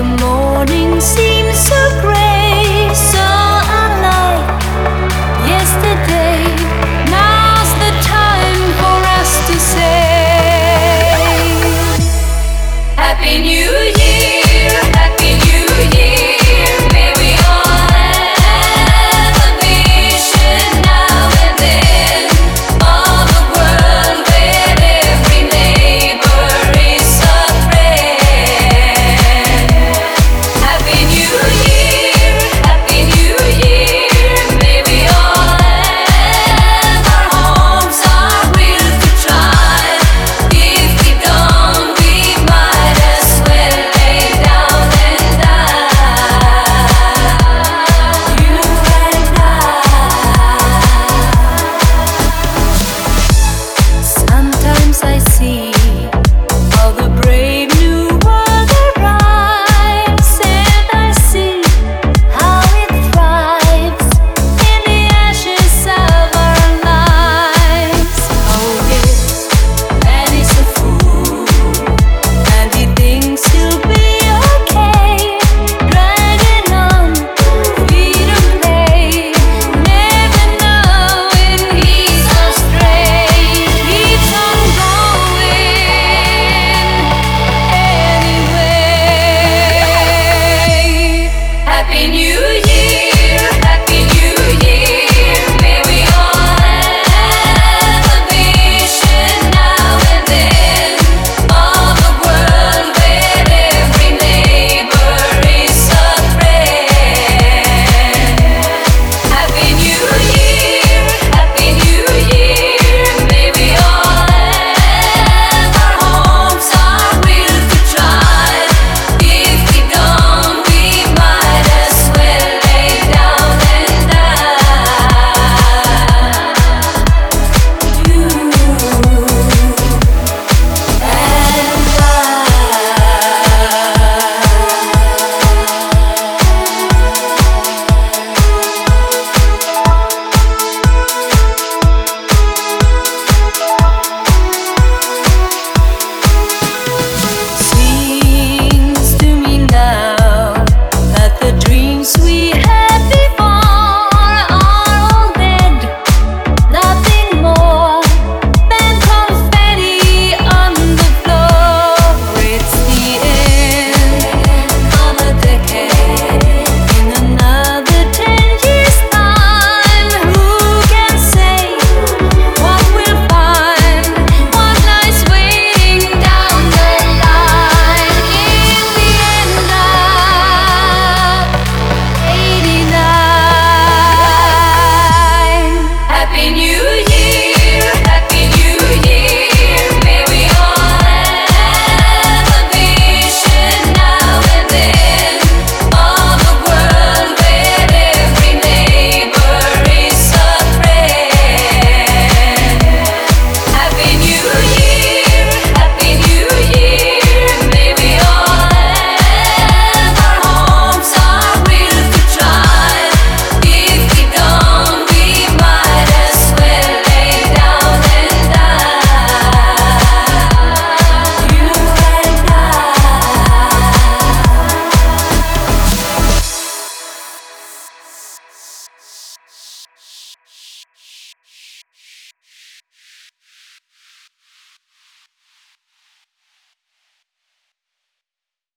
the morning sea.